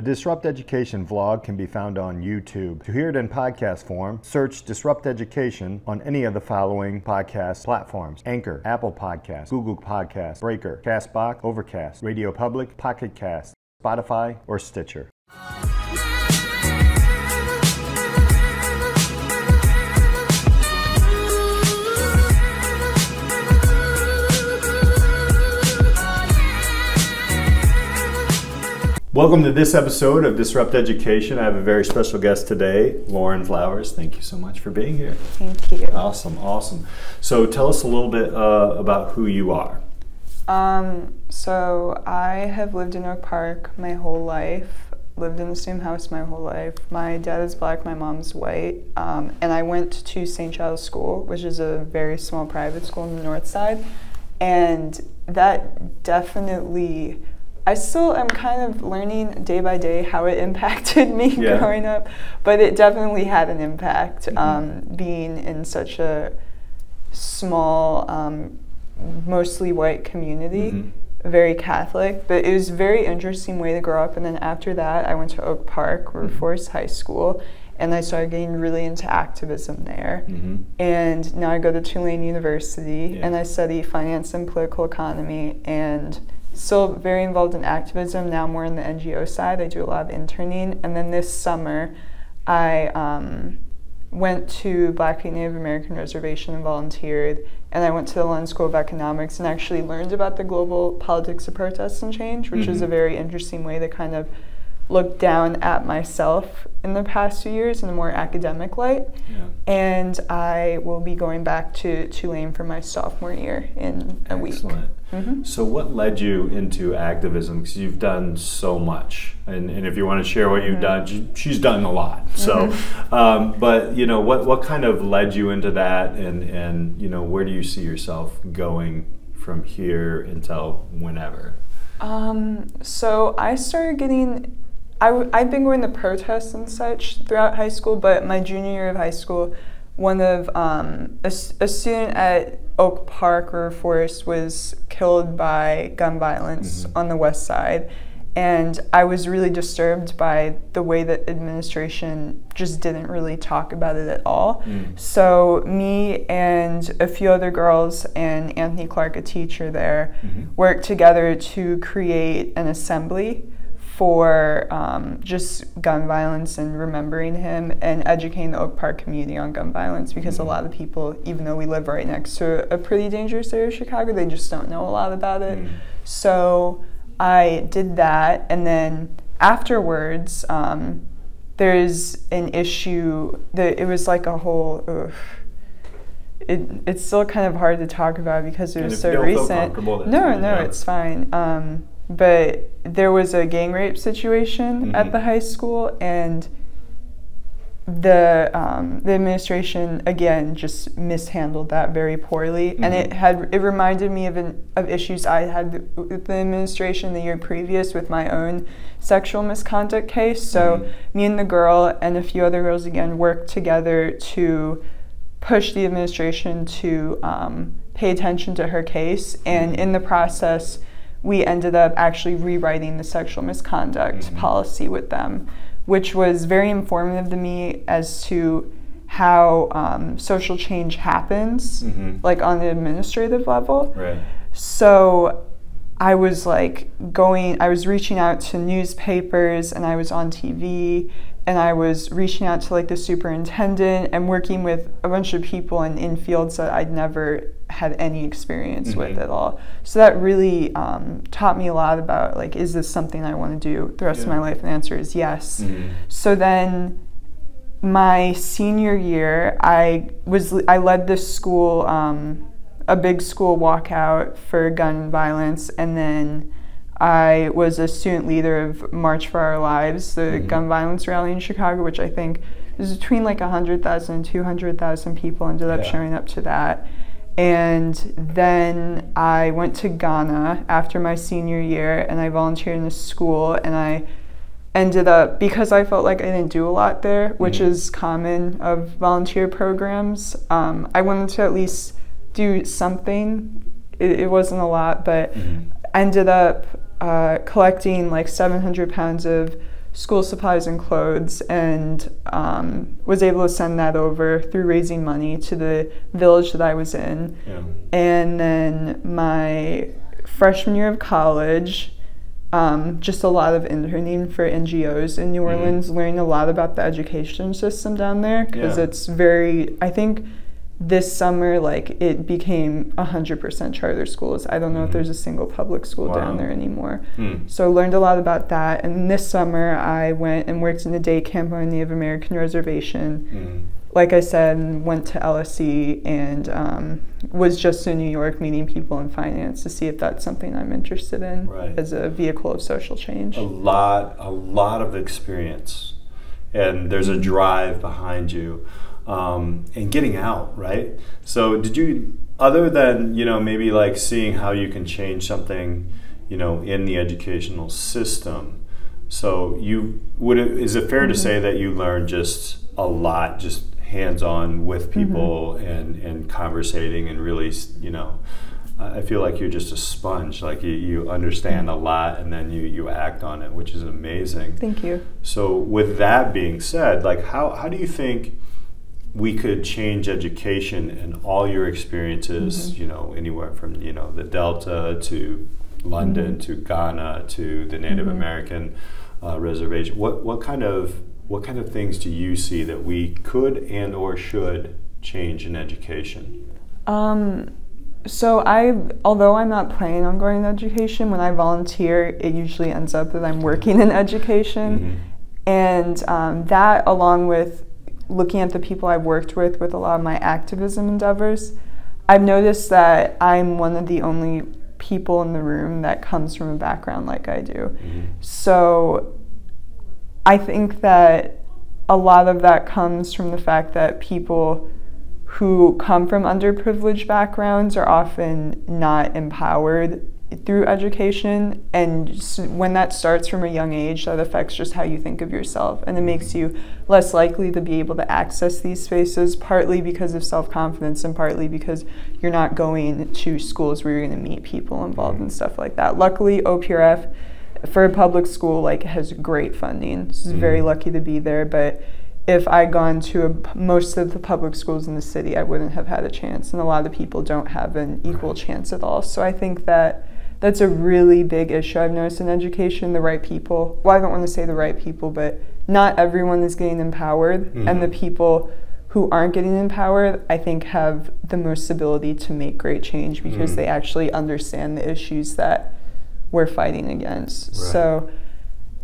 The Disrupt Education vlog can be found on YouTube. To hear it in podcast form, search Disrupt Education on any of the following podcast platforms Anchor, Apple Podcasts, Google Podcasts, Breaker, Castbox, Overcast, Radio Public, Pocket Cast, Spotify, or Stitcher. Welcome to this episode of Disrupt Education. I have a very special guest today, Lauren Flowers. Thank you so much for being here. Thank you. Awesome, awesome. So tell us a little bit uh, about who you are. Um, so I have lived in Oak Park my whole life. Lived in the same house my whole life. My dad is black, my mom's white, um, and I went to St. Giles School, which is a very small private school in the north side, and that definitely I still am kind of learning day by day how it impacted me Yeah. growing up, but it definitely had an impact Mhm. um, being in such a small, um, mostly white community, Mhm. very Catholic. But it was a very interesting way to grow up. And then after that, I went to Oak Park, Mhm. Forest High School, and I started getting really into activism there. Mm-hmm. And now I go to Tulane University Yeah. and I study finance and political economy and still very involved in activism, now more on the NGO side. I do a lot of interning. And then this summer, I um, went to Blackfeet Native American Reservation and volunteered. And I went to the London School of Economics and actually learned about the global politics of protest and change, which was Mhm. a very interesting way to kind of look down at myself in the past few years in a more academic light Yeah. and I will be going back to Tulane for my sophomore year in a Excellent. week. Hmm So, what led you into activism? Because you've done so much, and, and if you want to share what you've Mhm. done, she, she's done a lot. So, Mm-hmm. um, but you know, what what kind of led you into that, and and you know, where do you see yourself going from here until whenever? Um, so I started getting. I w- I've been going to protests and such throughout high school, but my junior year of high school, one of um, a, a student at Oak Park or Forest was killed by gun violence Mhm. on the west side. And I was really disturbed by the way that administration just didn't really talk about it at all. Mm. So, me and a few other girls and Anthony Clark, a teacher there, Mhm. worked together to create an assembly for um, just gun violence and remembering him and educating the Oak Park community on gun violence because Mhm. a lot of people, even though we live right next to a pretty dangerous area of Chicago, they just don't know a lot about it. Mm. So I did that, and then afterwards, um, there's an issue that it was like a whole. Ugh, it, it's still kind of hard to talk about because it was so you don't feel recent. No, no, it's fine. Um, but there was a gang rape situation Mhm. at the high school, and the um, the administration again just mishandled that very poorly, and it Mhm. had it reminded me of an, of issues I had with the administration the year previous with my own sexual misconduct case. So Mhm. me and the girl and a few other girls again worked together to push the administration to um, pay attention to her case, and Mhm. in the process, we ended up actually rewriting the sexual misconduct Mhm. policy with them, which was very informative to me as to how um, social change happens, Mhm. like on the administrative level. Right. So I was like going, I was reaching out to newspapers and I was on TV and I was reaching out to like the superintendent and working with a bunch of people in, in fields that I'd never had any experience with Mhm. at all. So that really um, taught me a lot about like, is this something I want to do the rest of my life? And the answer is yes. Mhm. So then my senior year, I was I led this school, um, a big school walkout for gun violence, and then I was a student leader of March for Our Lives, the Mhm. gun violence rally in Chicago, which I think was between like 100,000 and 200,000 people ended up Yeah. showing up to that. And then I went to Ghana after my senior year and I volunteered in a school and I ended up because I felt like I didn't do a lot there, which Mhm. is common of volunteer programs. Um, I wanted to at least do something. It, it wasn't a lot, but Mhm. ended up uh, collecting like 700 pounds of school supplies and clothes and um, was able to send that over through raising money to the village that I was in. Yeah. And then my freshman year of college, um, just a lot of interning for NGOs in New Mhm. Orleans, learning a lot about the education system down there because Yeah. it's very, I think this summer, like it became 100% charter schools. I don't know Mhm. if there's a single public school Wow. down there anymore. Hmm. So I learned a lot about that. And this summer, I went and worked in a day camp on a Native American reservation. Hmm. Like I said, went to LSE and um, was just in New York meeting people in finance to see if that's something I'm interested in Right. as a vehicle of social change. a lot a lot of experience and there's a drive behind you um, and getting out right so did you other than you know maybe like seeing how you can change something you know in the educational system so you would it, is it fair to say that you learned just a lot just hands-on with people and and conversating and really you know I I feel like you're just a sponge. Like you, you understand a lot and then you, you act on it, which is amazing. Thank you. So with that being said, like how, how do you think we could change education and all your experiences, you know, anywhere from, you know, the Delta to London to Ghana to the Native American uh, reservation. What, what kind of what kind of things do you see that we could and or should change in education? Um, so I, although I'm not planning on going to education, when I volunteer, it usually ends up that I'm working in education, and um, that, along with looking at the people I've worked with with a lot of my activism endeavors, I've noticed that I'm one of the only people in the room that comes from a background like I do. Mm-hmm. So I think that a lot of that comes from the fact that people who come from underprivileged backgrounds are often not empowered through education and when that starts from a young age that affects just how you think of yourself and it makes you less likely to be able to access these spaces partly because of self-confidence and partly because you're not going to schools where you're going to meet people involved mm-hmm. and stuff like that luckily oprf for a public school like has great funding so it's very mm-hmm. lucky to be there but if I'd gone to a, most of the public schools in the city, I wouldn't have had a chance. And a lot of people don't have an equal chance at all. So I think that that's a really big issue I've noticed in education. The right people, well, I don't want to say the right people, but not everyone is getting empowered. And the Mhm. people who aren't getting empowered, I think, have the most ability to make great change because Mhm. they actually understand the issues that we're fighting against. Right. So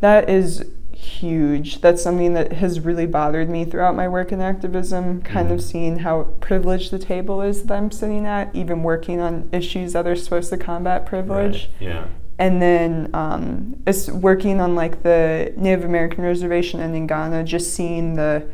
that is huge. That's something that has really bothered me throughout my work in activism, kind Mhm. of seeing how privileged the table is that I'm sitting at, even working on issues that are supposed to combat privilege. Right. Yeah. And then um, it's working on like the Native American reservation and in Ghana, just seeing the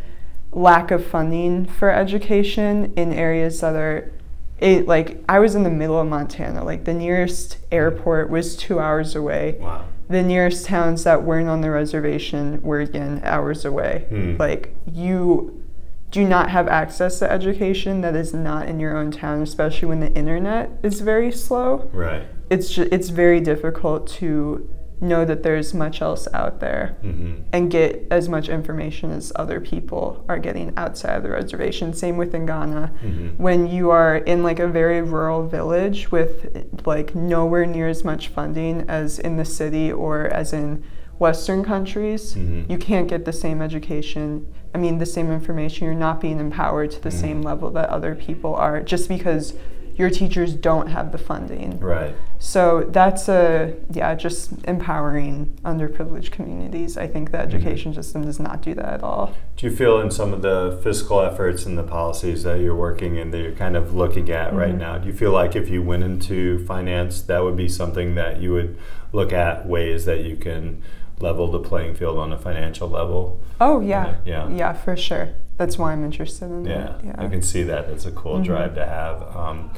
lack of funding for education in areas that are it like I was in the middle of Montana. Like the nearest airport was two hours away. Wow. The nearest towns that weren't on the reservation were again hours away. Hmm. Like you do not have access to education that is not in your own town, especially when the internet is very slow Right. it's ju- it's very difficult to know that there's much else out there Mm-hmm. and get as much information as other people are getting outside of the reservation. Same with in Ghana. Mm-hmm. When you are in like a very rural village with like nowhere near as much funding as in the city or as in Western countries, Mhm. you can't get the same education. I mean, the same information. You're not being empowered to the Mhm. same level that other people are just because your teachers don't have the funding. Right. So that's a yeah, just empowering underprivileged communities. I think the Mm-hmm. education system does not do that at all. Do you feel in some of the fiscal efforts and the policies that you're working in that you're kind of looking at right Mhm. now? Do you feel like if you went into finance, that would be something that you would look at ways that you can level the playing field on a financial level? Oh yeah, Yeah. yeah, for sure. That's why I'm interested in Yeah, it. Yeah. I can see that. That's a cool Mhm. drive to have. Um,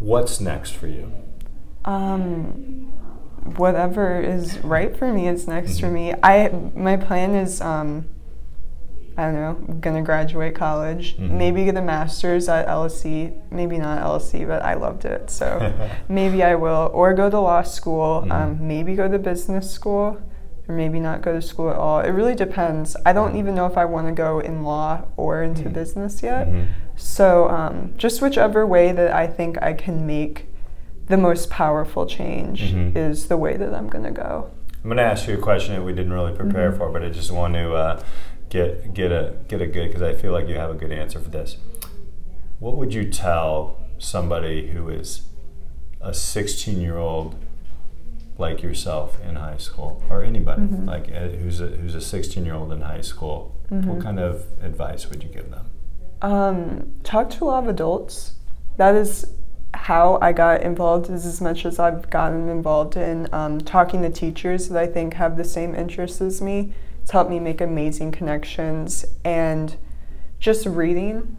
what's next for you? Um, whatever is right for me is next for Mhm. me. I my plan is um, I don't know, I'm gonna graduate college, Mhm. maybe get a master's at LSE, maybe not LSE, but I loved it, so maybe I will, or go to law school, Mhm. um, maybe go to business school, or maybe not go to school at all. It really depends. I don't even know if I want to go in law or into Mm. business yet. Mhm. So um, just whichever way that I think I can make the most powerful change Mhm. is the way that I'm going to go. I'm going to ask you a question that we didn't really prepare Mhm. for, but I just want to uh, get get a get a good because I feel like you have a good answer for this. What would you tell somebody who is a 16 year old like yourself in high school, or anybody Mhm. like uh, who's a, who's a 16 year old in high school? What Mhm. kind of advice would you give them? Um, talk to a lot of adults. That is how I got involved is as much as I've gotten involved in um, talking to teachers that I think have the same interests as me. It's helped me make amazing connections and just reading.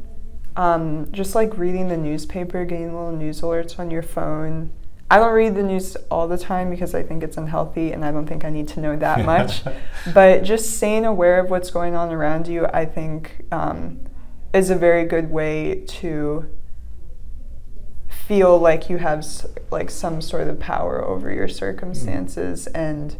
Um, just like reading the newspaper, getting little news alerts on your phone. I don't read the news all the time because I think it's unhealthy and I don't think I need to know that much. but just staying aware of what's going on around you, I think, um, is a very good way to feel like you have s- like some sort of power over your circumstances and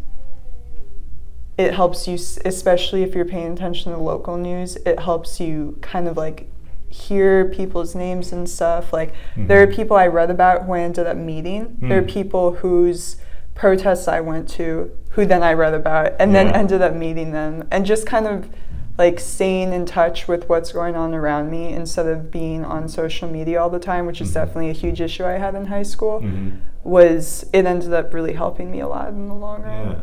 it helps you s- especially if you're paying attention to local news it helps you kind of like hear people's names and stuff like there are people i read about who I ended up meeting there are Mm. people whose protests i went to who then i read about and then ended up meeting them and just kind of like staying in touch with what's going on around me instead of being on social media all the time which is Mhm. definitely a huge issue i had in high school Mhm. was it ended up really helping me a lot in the long run Yeah,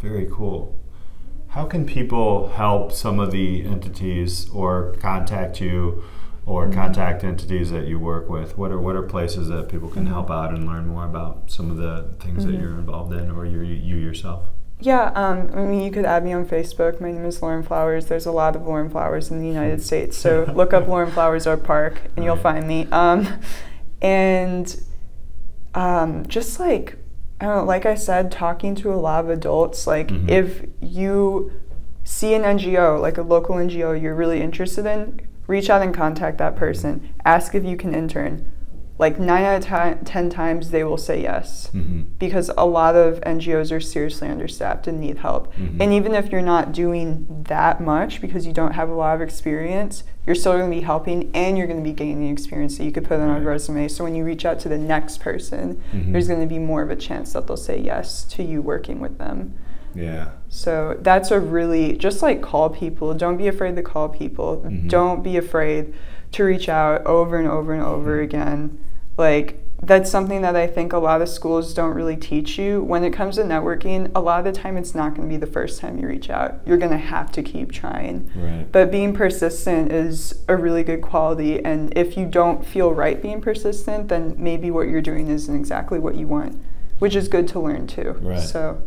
very cool. How can people help some of the entities or contact you or Mhm. contact entities that you work with? What are what are places that people can help out and learn more about some of the things that Mhm. you're involved in or you you yourself? Yeah, um, I mean, you could add me on Facebook. My name is Lauren Flowers. There's a lot of Lauren Flowers in the United States, so look up Lauren Flowers Oak Park and you'll Right. find me. Um, and um, just like I don't know, like I said, talking to a lot of adults. Like Mhm. if you see an NGO, like a local NGO, you're really interested in, reach out and contact that person. Ask if you can intern. Like nine out of ti- ten times, they will say yes Mm-hmm. because a lot of NGOs are seriously understaffed and need help. Mhm. And even if you're not doing that much because you don't have a lot of experience, you're still going to be helping and you're going to be gaining experience that you could put on a resume. So when you reach out to the next person, Mhm. there's going to be more of a chance that they'll say yes to you working with them. Yeah. So that's a really just like call people. Don't be afraid to call people. Mhm. Don't be afraid to reach out over and over and over Mhm. again. Like that's something that I think a lot of schools don't really teach you. When it comes to networking, a lot of the time it's not going to be the first time you reach out. You're going to have to keep trying. Right. But being persistent is a really good quality. And if you don't feel right being persistent, then maybe what you're doing isn't exactly what you want, which is good to learn too. Right. So,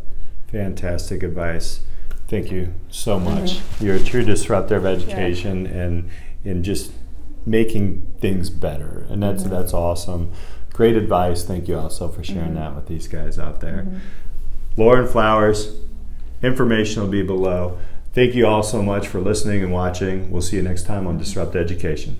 Fantastic advice. Thank you so much. Mm-hmm. You're a true disruptor of education and in just making things better. And that's Mhm. that's awesome. Great advice. Thank you also for sharing Mhm. that with these guys out there. mhm. Lauren Flowers, information will be below. Thank you all so much for listening and watching. We'll see you next time on Disrupt Education.